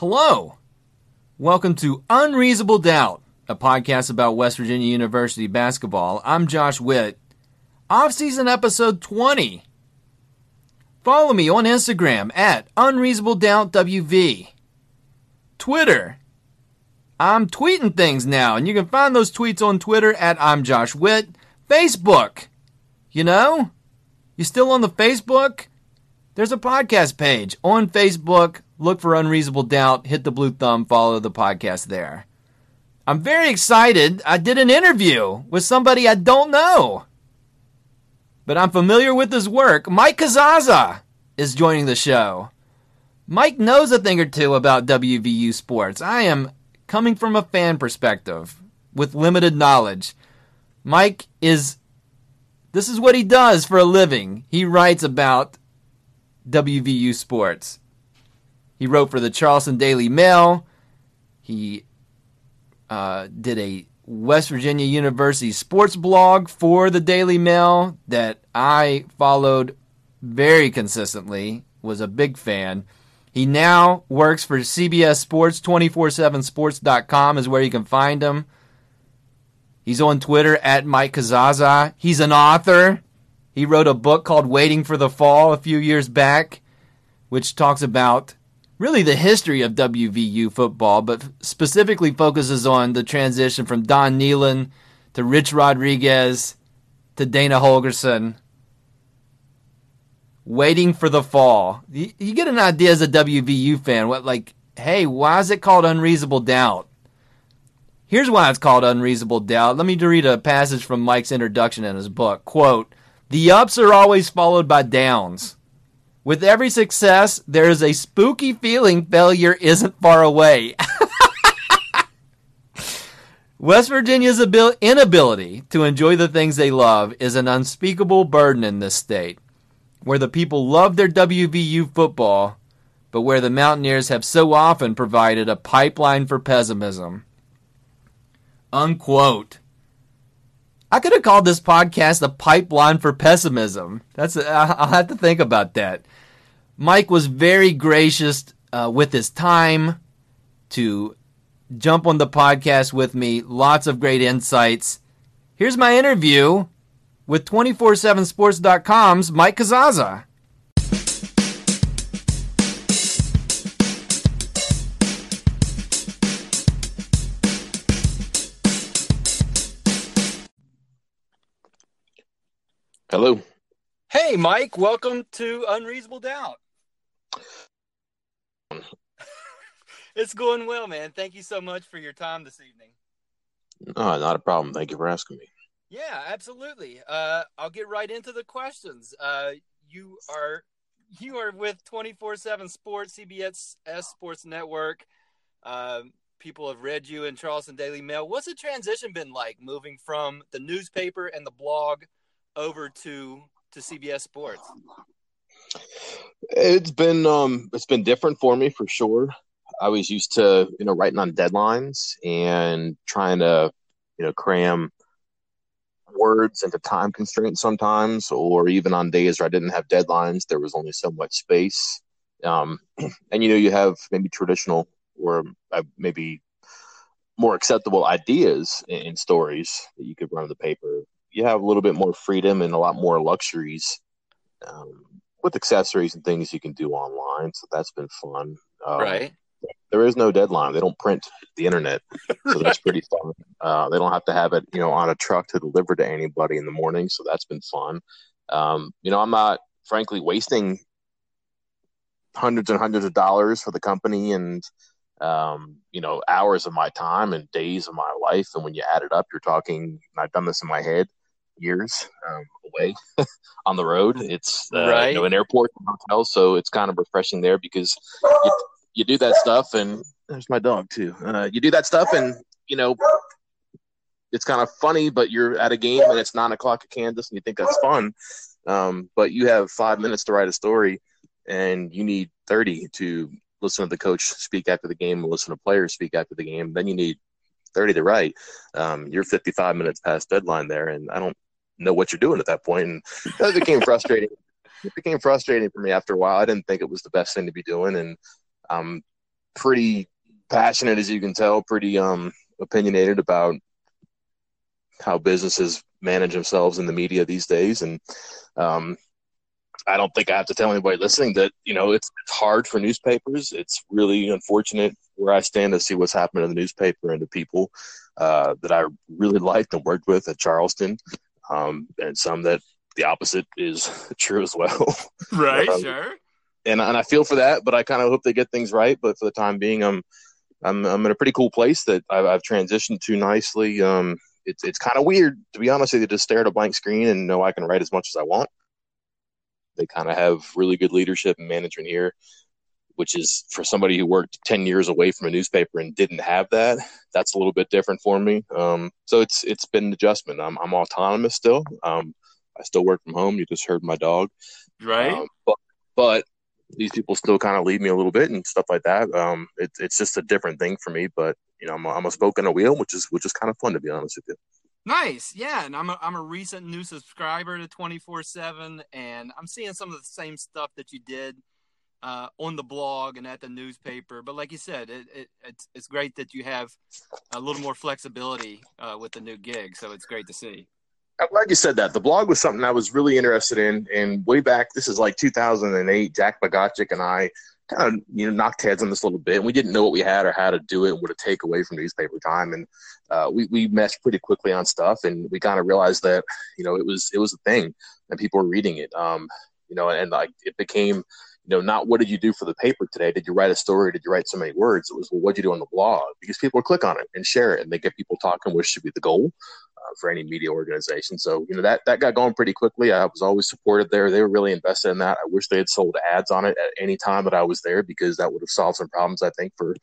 Hello. Welcome to Unreasonable Doubt, a podcast about West Virginia University basketball. I'm Josh Witt. Off-season episode 20. Follow me on Instagram at UnreasonableDoubtWV. Twitter. I'm tweeting things now, and you can find those tweets on Twitter at I'm Josh Witt. Facebook. You know? You still on the Facebook? There's a podcast page on Facebook. Look for Unreasonable Doubt, hit the blue thumb, follow the podcast there. I'm very excited. I did an interview with somebody I don't know, but I'm familiar with his work. Mike Casazza is joining the show. Mike knows a thing or two about WVU sports. I am coming from a fan perspective with limited knowledge. Mike is this is what he does for a living. He writes about WVU sports. He wrote for the Charleston Daily Mail. He uh, did a West Virginia University sports blog for the Daily Mail that I followed very consistently, was a big fan. He now works for CBS Sports, 247sports.com is where you can find him. He's on Twitter at Mike Casazza. He's an author. He wrote a book called Waiting for the Fall a few years back, which talks about really the history of WVU football, but specifically focuses on the transition from Don Nehlen to Rich Rodriguez to Dana Holgorsen. Waiting for the fall. You, you get an idea as a WVU fan, what like, hey, why is it called unreasonable doubt? Here's why it's called unreasonable doubt. Let me read a passage from Mike's introduction in his book. Quote, the ups are always followed by downs. With every success, there is a spooky feeling failure isn't far away. West Virginia's abil- inability to enjoy the things they love is an unspeakable burden in this state, where the people love their WVU football, but where the Mountaineers have so often provided a pipeline for pessimism. Unquote. I could have called this podcast a pipeline for pessimism. That's I'll have to think about that. Mike was very gracious uh, with his time to jump on the podcast with me. Lots of great insights. Here's my interview with 247sports.com's Mike Casazza. Hello. Hey, Mike. Welcome to Unreasonable Doubt. it's going well, man. Thank you so much for your time this evening. Oh, not a problem. Thank you for asking me. Yeah, absolutely. Uh, I'll get right into the questions. Uh, you are you are with twenty four seven Sports, CBS Sports Network. Uh, people have read you in Charleston Daily Mail. What's the transition been like moving from the newspaper and the blog over to to CBS Sports? It's been um it's been different for me for sure. I was used to, you know, writing on deadlines and trying to, you know, cram words into time constraints sometimes, or even on days where I didn't have deadlines, there was only so much space. Um, and you know, you have maybe traditional or uh, maybe more acceptable ideas in stories that you could run in the paper. You have a little bit more freedom and a lot more luxuries um, with accessories and things you can do online. So that's been fun. Um, right. There is no deadline. They don't print the internet, so right. that's pretty fun. Uh, they don't have to have it, you know, on a truck to deliver to anybody in the morning. So that's been fun. Um, you know, I'm not frankly wasting hundreds and hundreds of dollars for the company and um, you know hours of my time and days of my life and when you add it up you're talking i've done this in my head years um, away on the road. It's uh, right. you know an airport hotel, so it's kind of refreshing there because you, you do that stuff, and there's my dog too. Uh, you do that stuff, and you know it's kind of funny, but you're at a game and it's nine o'clock at Kansas, and you think that's fun, um, but you have five minutes to write a story, and you need thirty to listen to the coach speak after the game and listen to players speak after the game. Then you need 30 to write. Um, you're 55 minutes past deadline there, and I don't know what you're doing at that point, and that became frustrating. It became frustrating for me after a while. I didn't think it was the best thing to be doing, and I'm pretty passionate, as you can tell, pretty um, opinionated about how businesses manage themselves in the media these days, and um, I don't think I have to tell anybody listening that you know it's, it's hard for newspapers. It's really unfortunate where I stand to see what's happening in the newspaper and the people uh, that I really liked and worked with at Charleston, um, and some that the opposite is true as well. Right, um, sure. And and I feel for that, but I kind of hope they get things right. But for the time being, I'm I'm I'm in a pretty cool place that I've, I've transitioned to nicely. Um, it's it's kind of weird to be honest with you to stare at a blank screen and know I can write as much as I want. They kind of have really good leadership and management here, which is for somebody who worked 10 years away from a newspaper and didn't have that, that's a little bit different for me. Um, so it's it's been an adjustment. I'm, I'm autonomous still. Um, I still work from home. You just heard my dog. Right. Um, but, but these people still kind of lead me a little bit and stuff like that. Um, it, it's just a different thing for me, but you know, I'm a, I'm a spoke on a wheel, which is which is kind of fun to be honest with you. Nice, yeah, and I'm a, I'm a recent new subscriber to 24 seven, and I'm seeing some of the same stuff that you did uh, on the blog and at the newspaper. But like you said, it, it it's it's great that you have a little more flexibility uh, with the new gig. So it's great to see. I'm glad you said that. The blog was something I was really interested in, and way back, this is like 2008. Jack Bogaczyk and I kind of you know knocked heads on this a little bit. And we didn't know what we had or how to do it, and what to take away from newspaper time. And uh, we we meshed pretty quickly on stuff, and we kind of realized that you know it was it was a thing, and people were reading it. Um, you know, and like it became you know not what did you do for the paper today? Did you write a story? Did you write so many words? It was well, what did you do on the blog? Because people click on it and share it, and they get people talking, which should be the goal. Uh, for any media organization. So, you know, that, that got going pretty quickly. I was always supported there. They were really invested in that. I wish they had sold ads on it at any time that I was there because that would have solved some problems, I think, for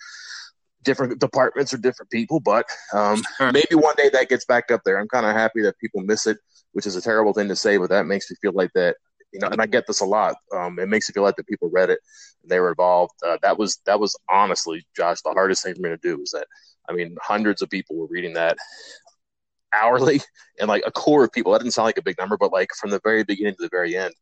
different departments or different people. But um, maybe one day that gets back up there. I'm kind of happy that people miss it, which is a terrible thing to say, but that makes me feel like that you know, and I get this a lot. Um, it makes me feel like the people read it, they were involved. Uh, that was that was honestly, Josh, the hardest thing for me to do was that. I mean, hundreds of people were reading that hourly and like a core of people that didn't sound like a big number but like from the very beginning to the very end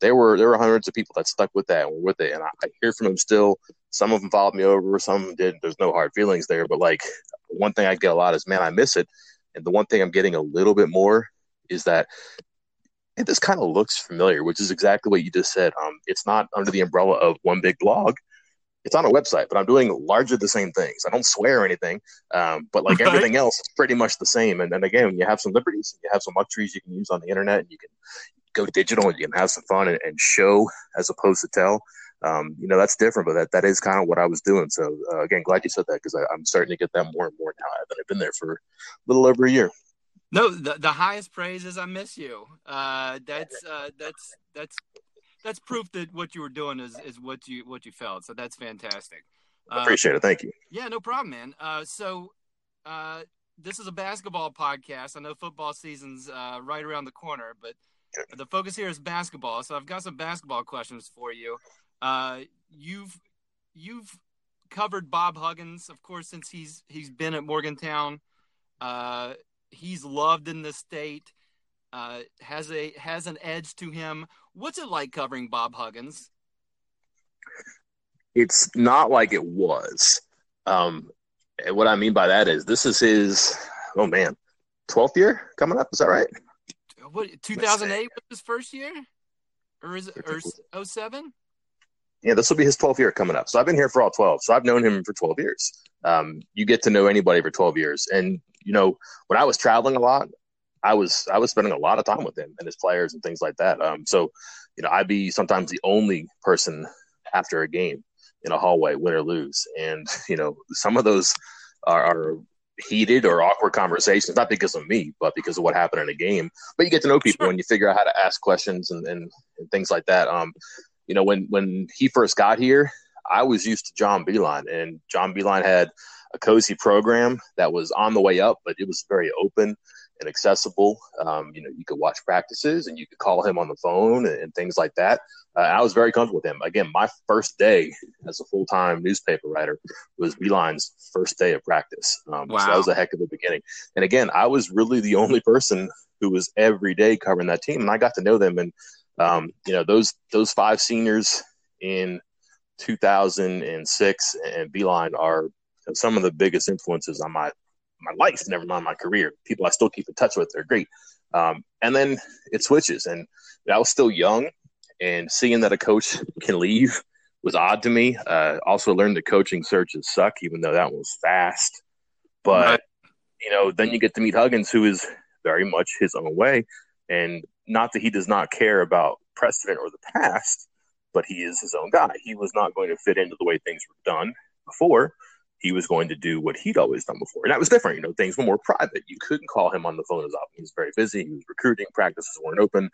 there were there were hundreds of people that stuck with that and were with it and I, I hear from them still some of them followed me over some didn't there's no hard feelings there but like one thing i get a lot is man i miss it and the one thing i'm getting a little bit more is that this kind of looks familiar which is exactly what you just said um, it's not under the umbrella of one big blog it's on a website, but I'm doing largely the same things. I don't swear or anything, um, but like right. everything else, it's pretty much the same. And then again, you have some liberties, you have some luxuries you can use on the internet, and you can go digital and you can have some fun and, and show as opposed to tell. Um, you know, that's different, but that, that is kind of what I was doing. So uh, again, glad you said that because I'm starting to get that more and more now that I've been there for a little over a year. No, the, the highest praise is I miss you. Uh, that's uh, that's that's that's proof that what you were doing is, is what you what you felt. So that's fantastic. Uh, Appreciate it. Thank you. Yeah, no problem, man. Uh, so uh, this is a basketball podcast. I know football season's uh, right around the corner, but the focus here is basketball. So I've got some basketball questions for you. Uh, you've you've covered Bob Huggins, of course, since he's he's been at Morgantown. Uh, he's loved in the state. has a has an edge to him. What's it like covering Bob Huggins? It's not like it was. Um, what I mean by that is this is his, oh man, 12th year coming up. Is that right? What, 2008 was his first year? Or is it, or 07? Yeah, this will be his 12th year coming up. So I've been here for all 12. So I've known him for 12 years. Um, you get to know anybody for 12 years. And, you know, when I was traveling a lot, I was I was spending a lot of time with him and his players and things like that. Um, so, you know, I'd be sometimes the only person after a game in a hallway, win or lose, and you know, some of those are, are heated or awkward conversations, not because of me, but because of what happened in a game. But you get to know people sure. and you figure out how to ask questions and, and, and things like that. Um, you know, when when he first got here, I was used to John Beilein, and John Beilein had a cozy program that was on the way up, but it was very open and accessible. Um, you know, you could watch practices and you could call him on the phone and, and things like that. Uh, I was very comfortable with him. Again, my first day as a full time newspaper writer was Beilein's first day of practice. Um, wow. So that was a heck of a beginning. And again, I was really the only person who was every day covering that team, and I got to know them. And um, you know, those those five seniors in 2006 and Beilein are some of the biggest influences on my my life, never mind my career. People I still keep in touch with, they're great. Um, and then it switches, and I was still young, and seeing that a coach can leave was odd to me. Uh, also learned that coaching searches suck, even though that was fast. But right. you know, then you get to meet Huggins, who is very much his own way, and not that he does not care about precedent or the past, but he is his own guy. He was not going to fit into the way things were done before. He was going to do what he'd always done before. And that was different. You know, things were more private. You couldn't call him on the phone as often. He was very busy. He was recruiting. Practices weren't open.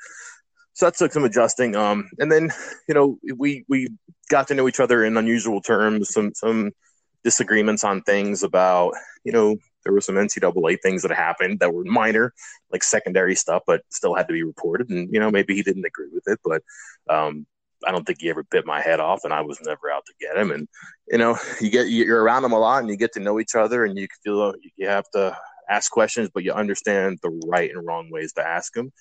So that took some adjusting. Um, and then, you know, we we got to know each other in unusual terms, some some disagreements on things about, you know, there were some NCAA things that happened that were minor, like secondary stuff, but still had to be reported. And you know, maybe he didn't agree with it, but um, I don't think he ever bit my head off, and I was never out to get him. And you know, you get you're around him a lot, and you get to know each other, and you feel you have to ask questions, but you understand the right and wrong ways to ask them.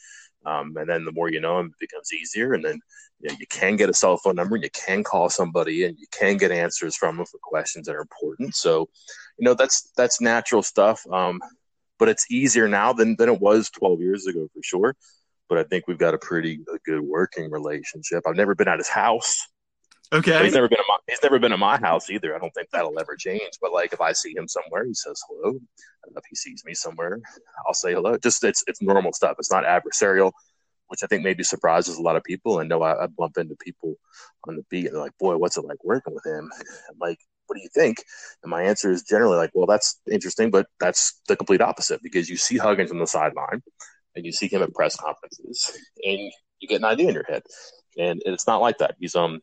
Um, and then the more you know him, it becomes easier. And then you, know, you can get a cell phone number, and you can call somebody, and you can get answers from them for questions that are important. So, you know, that's that's natural stuff. Um, but it's easier now than than it was 12 years ago for sure but I think we've got a pretty good working relationship. I've never been at his house. Okay. he's never been at my he's never been at my house either. I don't think that'll ever change. But like if I see him somewhere, he says hello. I don't know if he sees me somewhere, I'll say hello. Just it's it's normal stuff. It's not adversarial, which I think maybe surprises a lot of people. And know I, I bump into people on the beat and they're like, Boy, what's it like working with him? I'm like, what do you think? And my answer is generally like, well, that's interesting, but that's the complete opposite because you see Huggins on the sideline and you see him at press conferences, and you get an idea in your head. And it's not like that. He's um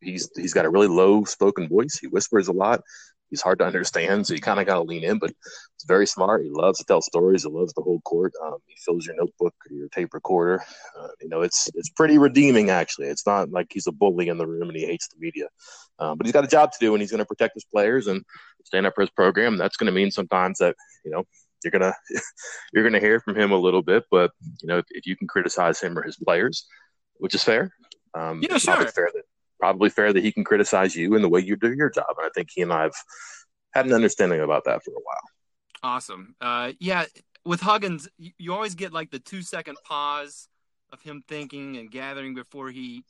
he's he's got a really low spoken voice. He whispers a lot. He's hard to understand, so you kind of got to lean in. But he's very smart. He loves to tell stories. He loves the whole court. Um, he fills your notebook or your tape recorder. Uh, you know, it's it's pretty redeeming actually. It's not like he's a bully in the room and he hates the media. Um, but he's got a job to do, and he's going to protect his players and stand up for his program. That's going to mean sometimes that you know you're gonna you're gonna hear from him a little bit, but you know if, if you can criticize him or his players, which is fair, um, yeah, sure. probably fair that probably fair that he can criticize you in the way you do your job, and I think he and I've had an understanding about that for a while. Awesome. Uh, yeah, with Huggins, you always get like the two second pause of him thinking and gathering before he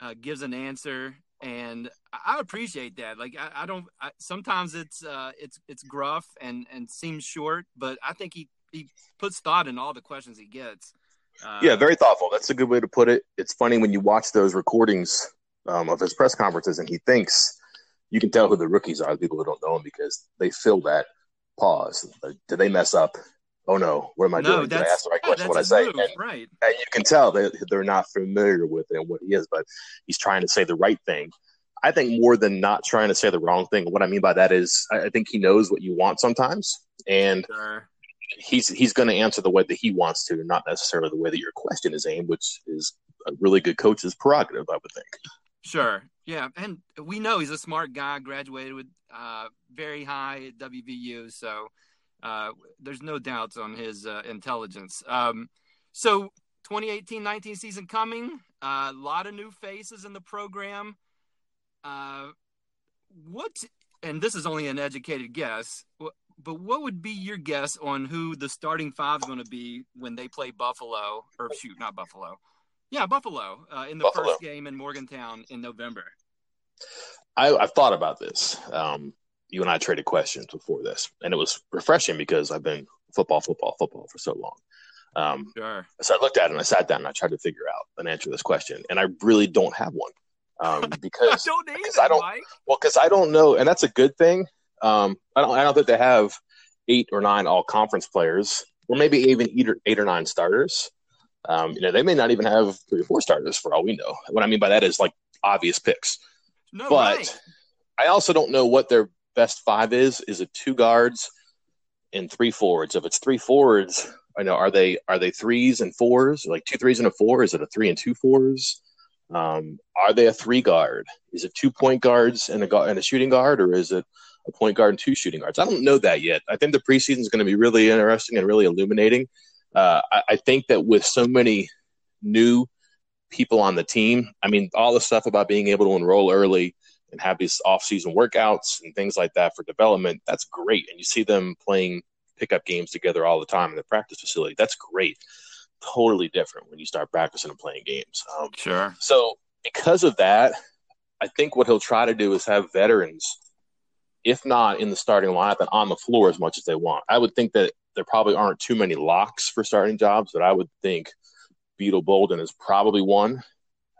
uh, gives an answer and I appreciate that. Like I, I don't. I, sometimes it's uh, it's it's gruff and and seems short, but I think he he puts thought in all the questions he gets. Uh, yeah, very thoughtful. That's a good way to put it. It's funny when you watch those recordings um, of his press conferences, and he thinks you can tell who the rookies are, the people who don't know him, because they fill that pause. Like, they mess up? Oh no, what am I no, doing? Did I ask the right question? What I say? And, right. and you can tell that they're not familiar with it and what he is, but he's trying to say the right thing. I think more than not trying to say the wrong thing. What I mean by that is, I think he knows what you want sometimes, and sure. he's he's going to answer the way that he wants to, not necessarily the way that your question is aimed, which is a really good coach's prerogative, I would think. Sure. Yeah, and we know he's a smart guy. Graduated with uh, very high at WVU, so uh, there's no doubts on his uh, intelligence. Um, so 2018-19 season coming, a uh, lot of new faces in the program. Uh, what, and this is only an educated guess, but what would be your guess on who the starting five is going to be when they play Buffalo, or shoot, not Buffalo, yeah, Buffalo uh, in the Buffalo. first game in Morgantown in November? I, have thought about this. Um, you and I traded questions before this, and it was refreshing because I've been football, football, football for so long. Um, sure. So I looked at it and I sat down and I tried to figure out an answer to this question, and I really don't have one um, because I don't, either, I don't Mike. well because I don't know, and that's a good thing. Um, I don't I don't think they have eight or nine all conference players, or maybe even eight or, eight or nine starters. Um, you know, they may not even have three or four starters for all we know. What I mean by that is like obvious picks. No, but right. I also don't know what their best five is? Is it two guards and three forwards? If it's three forwards, I know are they are they threes and fours, like two threes and a four? Is it a three and two fours? Um, are they a three guard? Is it two point guards and a guard and a shooting guard, or is it a point guard and two shooting guards? I don't know that yet. I think the preseason is going to be really interesting and really illuminating. Uh, I, I, think that with so many new people on the team. I mean, all the stuff about being able to enroll early and have these off-season workouts and things like that for development. That's great, and you see them playing pickup games together all the time in the practice facility. That's great. Totally different when you start practicing and playing games. Um, sure. So because of that, I think what he'll try to do is have veterans, if not in the starting lineup, and on the floor as much as they want. I would think that there probably aren't too many locks for starting jobs, but I would think Beetle Bolden is probably one.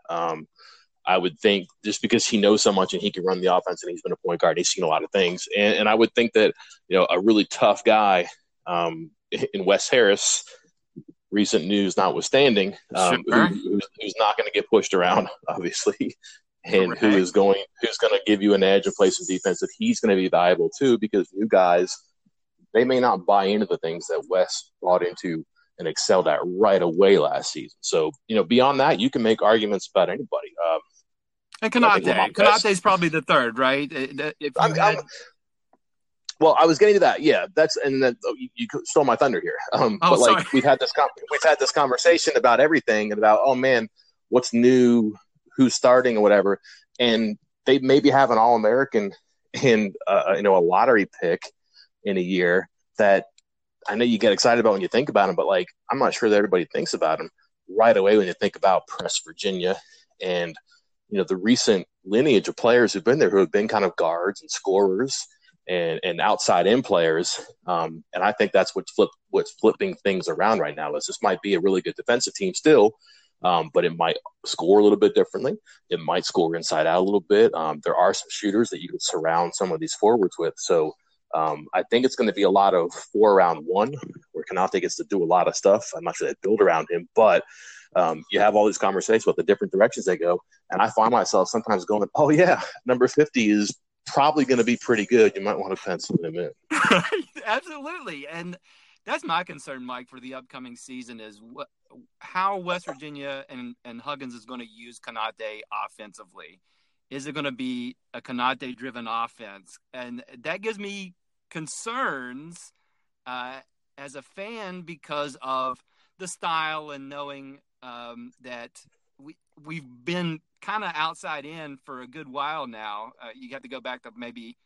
Um, I would think just because he knows so much and he can run the offense and he's been a point guard, and he's seen a lot of things. And, and I would think that, you know, a really tough guy um, in Wes Harris, recent news notwithstanding, um, sure. who, who's, who's, not going to get pushed around, obviously, and right. who is going, who's going to give you an edge and play some defense that he's going to be valuable too, because new guys, they may not buy into the things that Wes bought into and excelled at right away last season. So, you know, beyond that, you can make arguments about anybody. Um, and Konate, Konate is probably the third, right? Uh, if I'm, had... I'm, well, I was getting to that. Yeah, that's and then oh, you, you, stole my thunder here. Um, oh, but like sorry. we've had this we've had this conversation about everything and about oh man, what's new, who's starting or whatever, and they maybe have an All American and uh, you know a lottery pick in a year that I know you get excited about when you think about him, but like I'm not sure that everybody thinks about him right away when you think about Press Virginia and you know the recent lineage of players who've been there who have been kind of guards and scorers and, and outside in players. Um, and I think that's what's flip what's flipping things around right now. Is this might be a really good defensive team still, um, but it might score a little bit differently. It might score inside out a little bit. Um, there are some shooters that you could surround some of these forwards with. So um, I think it's going to be a lot of four around one, where Konate gets to do a lot of stuff. I'm not sure they build around him, but um, you have all these conversations about the different directions they go. And I find myself sometimes going, oh, yeah, number 50 is probably going to be pretty good. You might want to pencil him in. Absolutely. And that's my concern, Mike, for the upcoming season is what, how West Virginia and, and Huggins is going to use Konate offensively. Is it going to be a Konate driven offense? And that gives me concerns uh, as a fan because of the style and knowing um, that we we've been kind of outside in for a good while now. Uh, you have to go back to maybe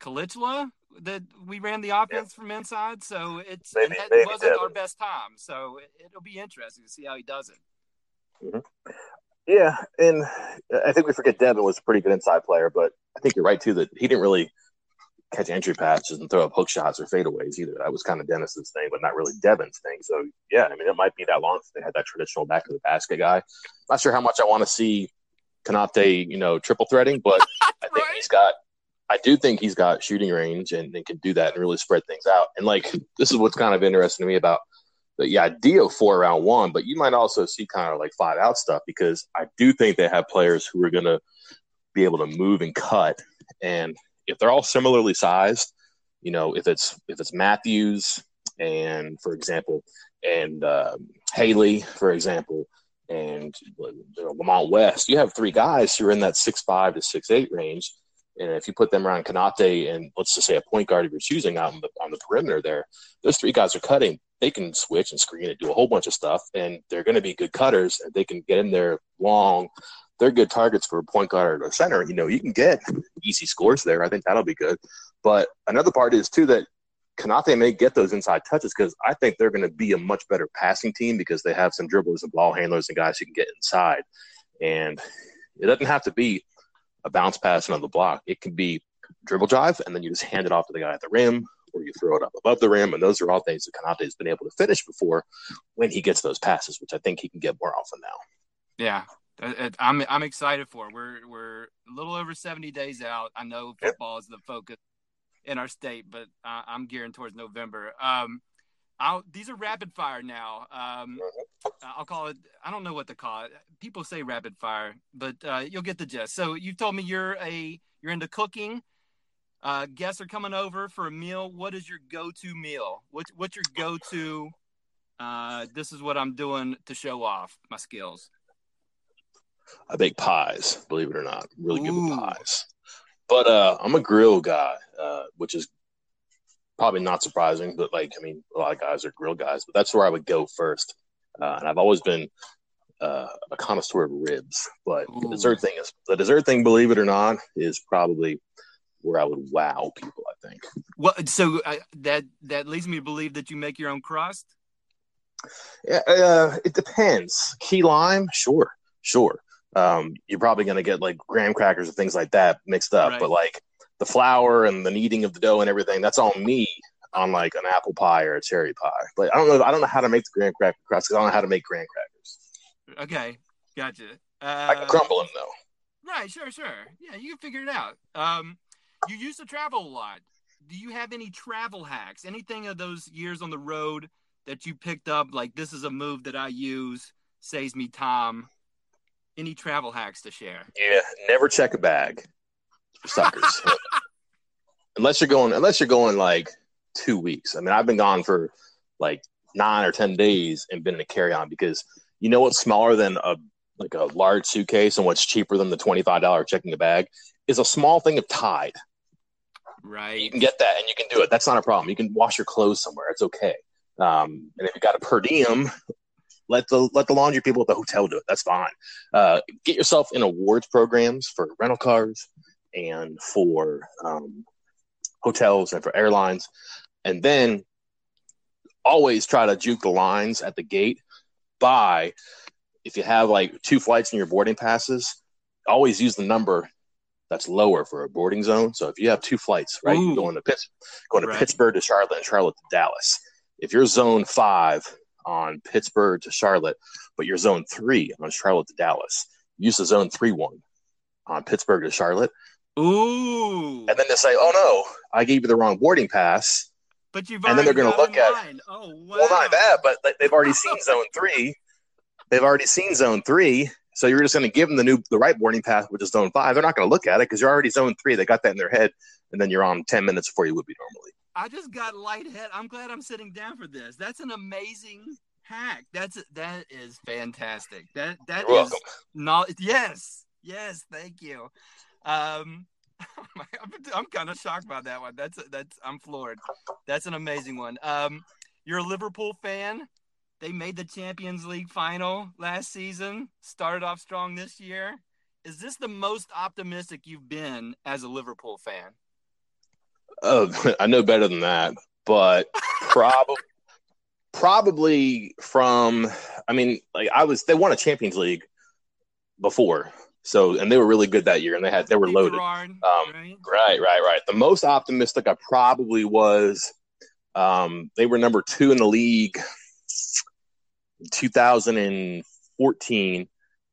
Kilicli that we ran the offense yeah. from inside, so it's maybe, wasn't Devin. our best time. So it, will be interesting to see how he does it. Mm-hmm. Yeah, and I think we forget Devin was a pretty good inside player, but I think you're right too that he didn't really catch entry passes and throw up hook shots or fadeaways either. That was kind of Deniz's thing, but not really Devin's thing. So yeah, I mean, it might be that long since they had that traditional back of the basket guy. Not sure how much I want to see Konate, you know, triple threading, but I think he's got. I do think he's got shooting range and, and can do that and really spread things out. And like this is what's kind of interesting to me about the, the idea of four round one, but you might also see kind of like five out stuff because I do think they have players who are going to be able to move and cut and if they're all similarly sized, you know, if it's if it's Matthews and for example, and um, Haley, for example, and you know, Lamont West, you have three guys who are in that six five to six eight range. And if you put them around Konate and let's just say a point guard if you're choosing out on the, on the perimeter there, those three guys are cutting. They can switch and screen and do a whole bunch of stuff, and they're going to be good cutters. And they can get in there long they're good targets for a point guard or a center. You know, you can get easy scores there. I think that'll be good. But another part is too that Konate may get those inside touches because I think they're going to be a much better passing team because they have some dribblers and ball handlers and guys who can get inside. And it doesn't have to be a bounce pass on the block. It can be dribble drive, and then you just hand it off to the guy at the rim, or you throw it up above the rim. And those are all things that Konate has been able to finish before when he gets those passes, which I think he can get more often now. Yeah, I'm I'm excited for. It. We're we're a little over 70 days out. I know football is the focus in our state, but I, am gearing towards November. Um, I'll, these are rapid fire now. Um, I'll call it. I don't know what to call it. People say rapid fire, but uh, you'll get the gist. So you told me you're a you're into cooking. Uh, guests are coming over for a meal. What is your go-to meal? What's what's your go-to? Uh, this is what I'm doing to show off my skills. I bake pies, believe it or not. really good with pies. But uh, I'm a grill guy, uh, which is probably not surprising. But like, I mean, a lot of guys are grill guys, but that's where I would go first. Uh, and I've always been uh, a connoisseur of ribs, but Ooh. the dessert thing is the dessert thing. Believe it or not, is probably where I would wow people. I think. Well, so uh, that that leads me to believe that you make your own crust. Yeah, uh, it depends. Key lime, sure, sure. Um, you're probably going to get like graham crackers and things like that mixed up, right. but like the flour and the kneading of the dough and everything, that's all me on like an apple pie or a cherry pie. Like I don't know, I don't know how to make the graham cracker crust because I don't know how to make graham crackers. Okay, gotcha. Uh, I can crumble them though. Right, sure, sure. Yeah, you can figure it out. Um, you used to travel a lot. Do you have any travel hacks? Anything of those years on the road that you picked up? Like this is a move that I use, saves me time. Any travel hacks to share? Yeah, never check a bag, suckers. unless you're going, unless you're going like two weeks. I mean, I've been gone for like nine or ten days and been in a carry on because you know what's smaller than a like a large suitcase and what's cheaper than the twenty five dollar checking a bag is a small thing of Tide. Right. You can get that and you can do it. That's not a problem. You can wash your clothes somewhere. It's okay. Um, and if you got a per diem, let the let the laundry people at the hotel do it. That's fine. Uh, get yourself in awards programs for rental cars and for um, hotels and for airlines, and then always try to juke the lines at the gate by if you have like two flights in your boarding passes, always use the number that's lower for a boarding zone. So if you have two flights, right, Ooh. going to Pitts, going to right. Pittsburgh to Charlotte and Charlotte to Dallas. If you're zone five on Pittsburgh to Charlotte, but you're zone three on Charlotte to Dallas, use the zone three one on Pittsburgh to Charlotte. Ooh. And then they say, "Oh no, I gave you the wrong boarding pass." But you've and then they're going to look at. Oh wow. Well, not that, but they've already seen zone three. They've already seen zone three, so you're just going to give them the new, the right boarding pass, which is zone five. They're not going to look at it because you're already zone three. They got that in their head, and then you're on ten minutes before you would be normally. I just got lightheaded. I'm glad I'm sitting down for this. That's an amazing hack. That's that is fantastic. That that You're is not yes, yes. Thank you. Um, I'm, I'm kind of shocked by that one. That's that's I'm floored. That's an amazing one. Um, you're a Liverpool fan. They made the Champions League final last season, started off strong this year. Is this the most optimistic you've been as a Liverpool fan? Oh, I know better than that, but probably probably from I mean, like I was they won a Champions League before. So and they were really good that year and they had they were loaded. Um, right? right, right. The most optimistic I probably was um, they were number two in the league 2014,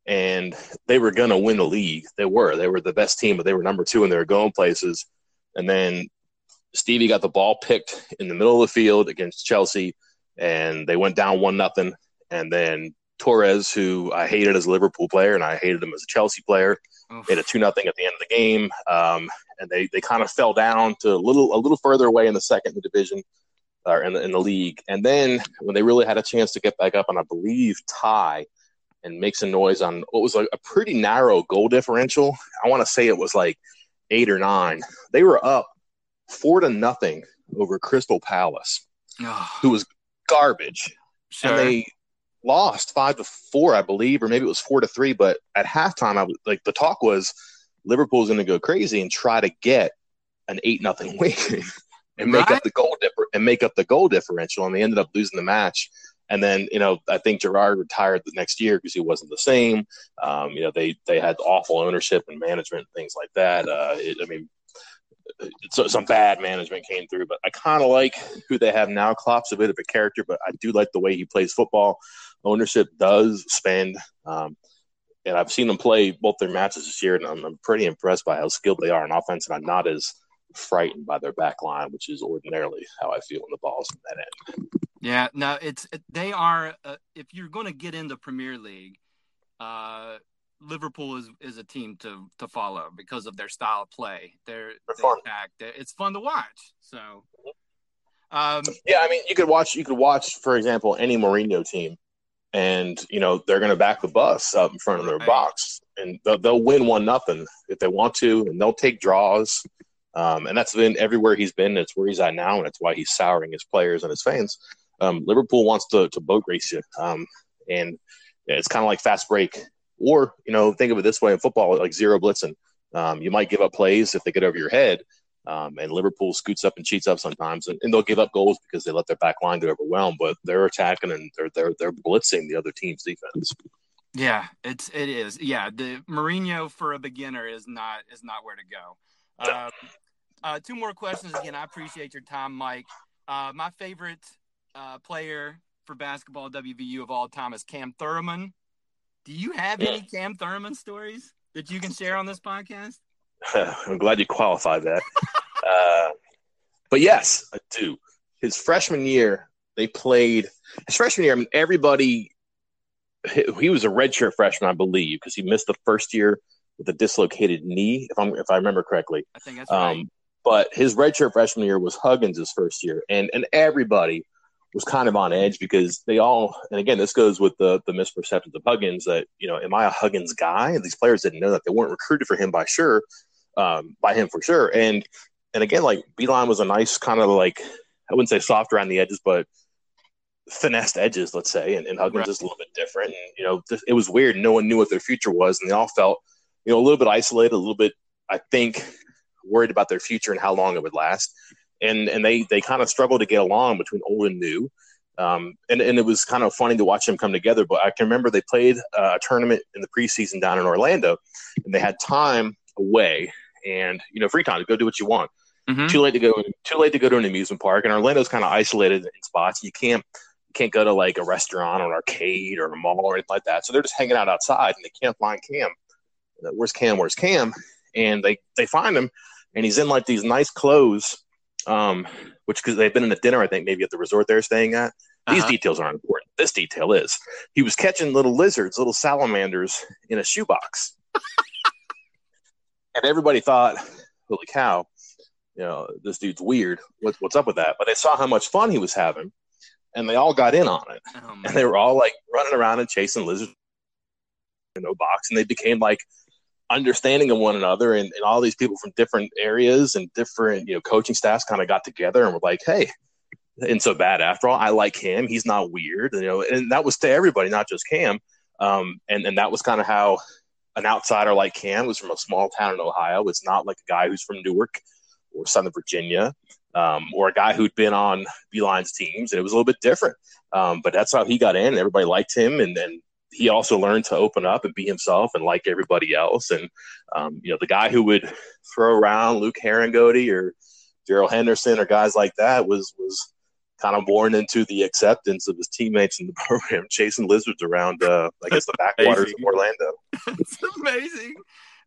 and they were going to win the league. They were. They were the best team, but they were number two, and they were going places. And then Stevie got the ball picked in the middle of the field against Chelsea, and they went down one nothing. And then Torres, who I hated as a Liverpool player, and I hated him as a Chelsea player, Oof. made a two nothing at the end of the game. Um, and they, they kind of fell down to a little a little further away in the second the division or in the, in the league. And then when they really had a chance to get back up and I believe tie and make some noise on what was a, a pretty narrow goal differential. I want to say it was like eight or nine. They were up four to nothing over Crystal Palace, oh. who was garbage. Sure. And they lost five to four, I believe, or maybe it was four to three. But at halftime, I was like the talk was Liverpool's going to go crazy and try to get an eight nothing win and make right. up the goal differ- and make up the goal differential. And they ended up losing the match. And then, you know, I think Gerrard retired the next year because he wasn't the same. Um, you know, they they had awful ownership and management and things like that. Uh, it, I mean, so some bad management came through, but I kind of like who they have now. Klopp's a bit of a character, but I do like the way he plays football. Ownership does spend, um, and I've seen them play both their matches this year, and I'm, I'm pretty impressed by how skilled they are on offense. And I'm not as frightened by their back line, which is ordinarily how I feel when the ball's in that end. Yeah, no, it's they are. Uh, if you're going to get into Premier League, uh, Liverpool is is a team to to follow because of their style of play. They're, they're. Attack, it's fun to watch. So, um, yeah, I mean, you could watch. You could watch, for example, any Mourinho team, and you know they're going to back the bus up in front of their right. box, and they'll, they'll win one nothing if they want to, and they'll take draws. Um, and that's been everywhere he's been. It's where he's at now, and it's why he's souring his players and his fans. Um, Liverpool wants to, to boat race you, um, and it's kind of like fast break. Or, you know, think of it this way in football, like zero blitzing. Um, you might give up plays if they get over your head. Um, and Liverpool scoots up and cheats up sometimes, and, and, they'll give up goals because they let their back line get overwhelmed. But they're attacking and they're they're they're blitzing the other team's defense. Yeah, it's it is. Yeah, the Mourinho for a beginner is not is not where to go. Uh, uh, two more questions again. I appreciate your time, Mike. Uh, my favorite uh, player for basketball WVU of all time is Cam Thoroughman. Do you have any Cam Thoroughman stories that you can share on this podcast? I'm glad you qualified that. uh, but yes, I do. His freshman year, they played. His freshman year, I mean, everybody. He was a redshirt freshman, I believe, because he missed the first year with a dislocated knee, if I'm if I remember correctly. I think that's right. Um, but his redshirt freshman year was Huggins' first year, and and everybody was kind of on edge because they all, and again, this goes with the the misperceptions of Huggins that you know, am I a Huggins guy? And these players didn't know that they weren't recruited for him by sure, um, by him for sure. And and again, like Beilein was a nice kind of like I wouldn't say soft around the edges, but finessed edges, let's say. And, and Huggins right. is a little bit different. And you know, th- it was weird. No one knew what their future was, and they all felt you know a little bit isolated, a little bit, I think, worried about their future and how long it would last and and they they kind of struggled to get along between old and new. Um, and, and it was kind of funny to watch them come together. But I can remember they played a tournament in the preseason down in Orlando, and they had time away and you know free time to go do what you want. Mm-hmm. Too late to go. Too late to go to an amusement park. And Orlando's kind of isolated in spots. You can't you can't go to like a restaurant or an arcade or a mall or anything like that. So they're just hanging out outside, and they can't find Cam. Where's Cam? Where's Cam? And they they find him, and he's in like these nice clothes um, which because they've been in a dinner, I think maybe at the resort they're staying at. These uh-huh. details aren't important. This detail is he was catching little lizards, little salamanders in a shoebox, and everybody thought, "Holy cow!" You know, this dude's weird. What, what's up with that? But they saw how much fun he was having, and they all got in on it. Oh, and they were all like running around and chasing lizards in a box, and they became like understanding of one another and, and all these people from different areas and different you know coaching staffs kind of got together and were like hey and so bad after all i like him he's not weird you know and that was to everybody not just cam um, and and that was kind of how an outsider like cam was from a small town in ohio it's not like a guy who's from newark or southern virginia um, or a guy who'd been on Beilein's teams, and it was a little bit different. Um, but that's how he got in. Everybody liked him, and then he also learned to open up and be himself and like everybody else. And um, you know, the guy who would throw around Luke Harangody or Darrell Henderson or guys like that was was kind of born into the acceptance of his teammates in the program, chasing lizards around, uh, I guess, the backwaters of Orlando. it's amazing.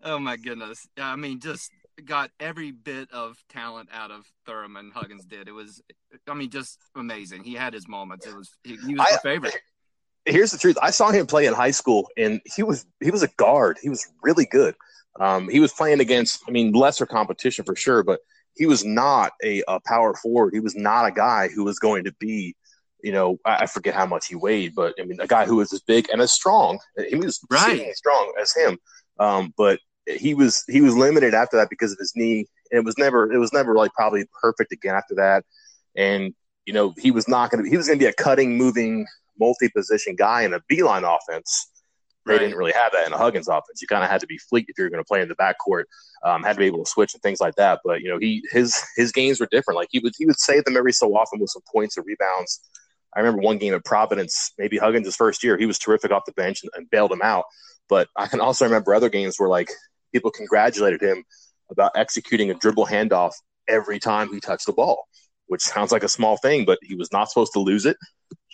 Oh my goodness! I mean, just got every bit of talent out of Thoroughman Huggins did. It was, I mean, just amazing. He had his moments. It was he, he was my favorite here's the truth. I saw him play in high school, and he was he was a guard. He was really good. Um, he was playing against, I mean, lesser competition for sure, but he was not a, a, power forward. He was not a guy who was going to be, you know, I, I, forget how much he weighed, but I mean, a guy who was as big and as strong. He was right. as strong as him, um, but he was he was limited after that because of his knee. And it was never it was never like probably perfect again after that. And you know, he was not going to. He was going to be a cutting, moving multi-position guy in a Beilein offense. They right. didn't really have that in a Huggins offense. You kind of had to be fleet if you were going to play in the backcourt. Um, had to be able to switch and things like that. But you know, he his his games were different. Like he would he would save them every so often with some points or rebounds. I remember one game at Providence, maybe Huggins' first year, he was terrific off the bench and, and bailed him out. But I can also remember other games where like people congratulated him about executing a dribble handoff every time he touched the ball which sounds like a small thing, but he was not supposed to lose it.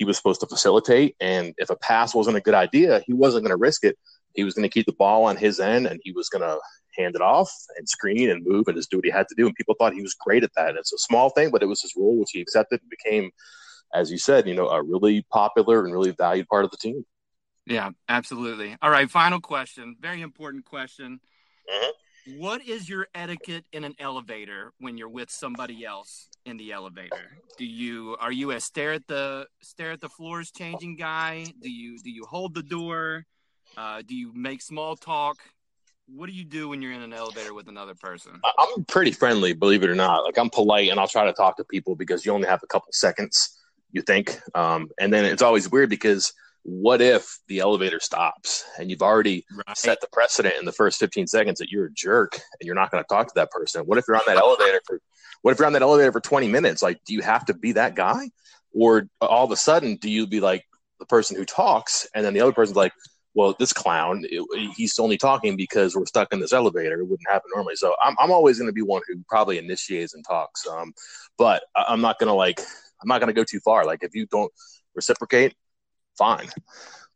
He was supposed to facilitate. And if a pass wasn't a good idea, he wasn't going to risk it. He was going to keep the ball on his end and he was going to hand it off and screen and move and just do what he had to do. And people thought he was great at that. And It's a small thing, but it was his role, which he accepted and became, as you said, you know, a really popular and really valued part of the team. Yeah, absolutely. All right. Final question. Very important question. Mm-hmm. What is your etiquette in an elevator when you're with somebody else in the elevator? Do you are you a stare at the stare at the floors changing guy? Do you do you hold the door? Uh, do you make small talk? What do you do when you're in an elevator with another person? I'm pretty friendly, believe it or not. Like I'm polite and I'll try to talk to people because you only have a couple seconds, you think. Um, and then it's always weird because what if the elevator stops and you've already Right. set the precedent in the first 15 seconds that you're a jerk and you're not going to talk to that person? What if you're on that elevator for what if you're on that elevator for 20 minutes? Like, do you have to be that guy? Or all of a sudden, do you be like the person who talks and then the other person's like, well, this clown, it- he's only talking because we're stuck in this elevator. It wouldn't happen normally. So I'm, I'm always going to be one who probably initiates and talks. Um, but I- I'm not going to like, I'm not going to go too far. Like, if you don't reciprocate, fine.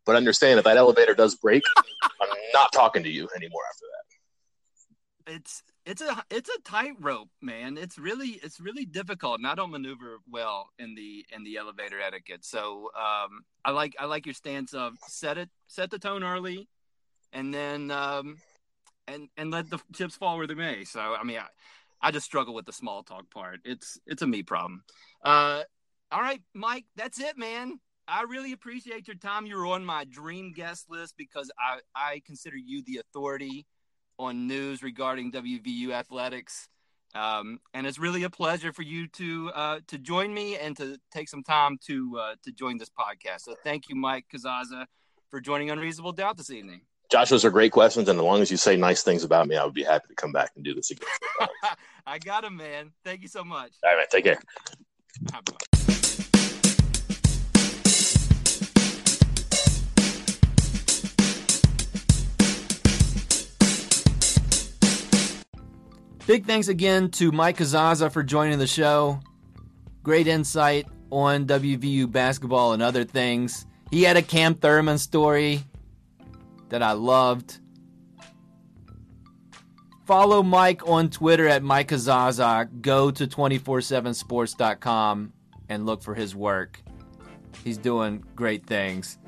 But understand if that elevator does break, I'm not talking to you anymore after that. it's it's a it's a tightrope, man. It's really it's really difficult, and I don't maneuver well in the in the elevator etiquette. So um, I like I like your stance of set it set the tone early, and then um, and and let the chips fall where they may. So I mean, I, I just struggle with the small talk part. It's it's a me problem. Uh, all right, Mike, that's it, man. I really appreciate your time. You're on my dream guest list because I I consider you the authority on news regarding WVU athletics. Um, and it's really a pleasure for you to uh, to join me and to take some time to uh, to join this podcast. So thank you, Mike Casazza, for joining Unreasonable Doubt this evening. Josh, those are great questions. And as long as you say nice things about me, I would be happy to come back and do this again. I got him, man. Thank you so much. All right, man. Take care. Bye-bye. Big thanks again to Mike Casazza for joining the show. Great insight on WVU basketball and other things. He had a Cam Thoroughman story that I loved. Follow Mike on Twitter at Mike Casazza. Go to 247sports.com and look for his work. He's doing great things.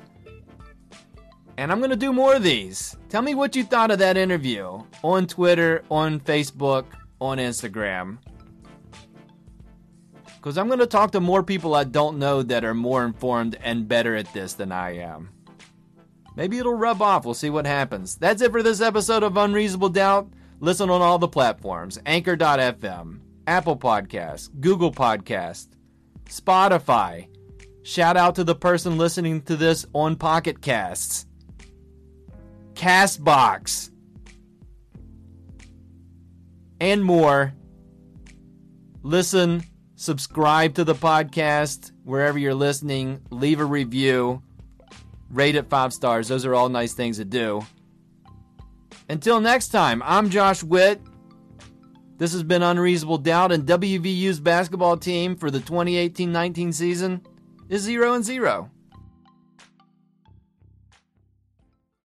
And I'm going to do more of these. Tell me what you thought of that interview on Twitter, on Facebook, on Instagram. Because I'm going to talk to more people I don't know that are more informed and better at this than I am. Maybe it'll rub off. We'll see what happens. That's it for this episode of Unreasonable Doubt. Listen on all the platforms Anchor.fm, Apple Podcasts, Google Podcast, Spotify. Shout out to the person listening to this on Pocket Casts. Castbox, and more. Listen, subscribe to the podcast wherever you're listening, leave a review, rate it five stars. Those are all nice things to do. Until next time, I'm Josh Witt. This has been Unreasonable Doubt, and WVU's basketball team for the 2018 19 season is 0 and 0.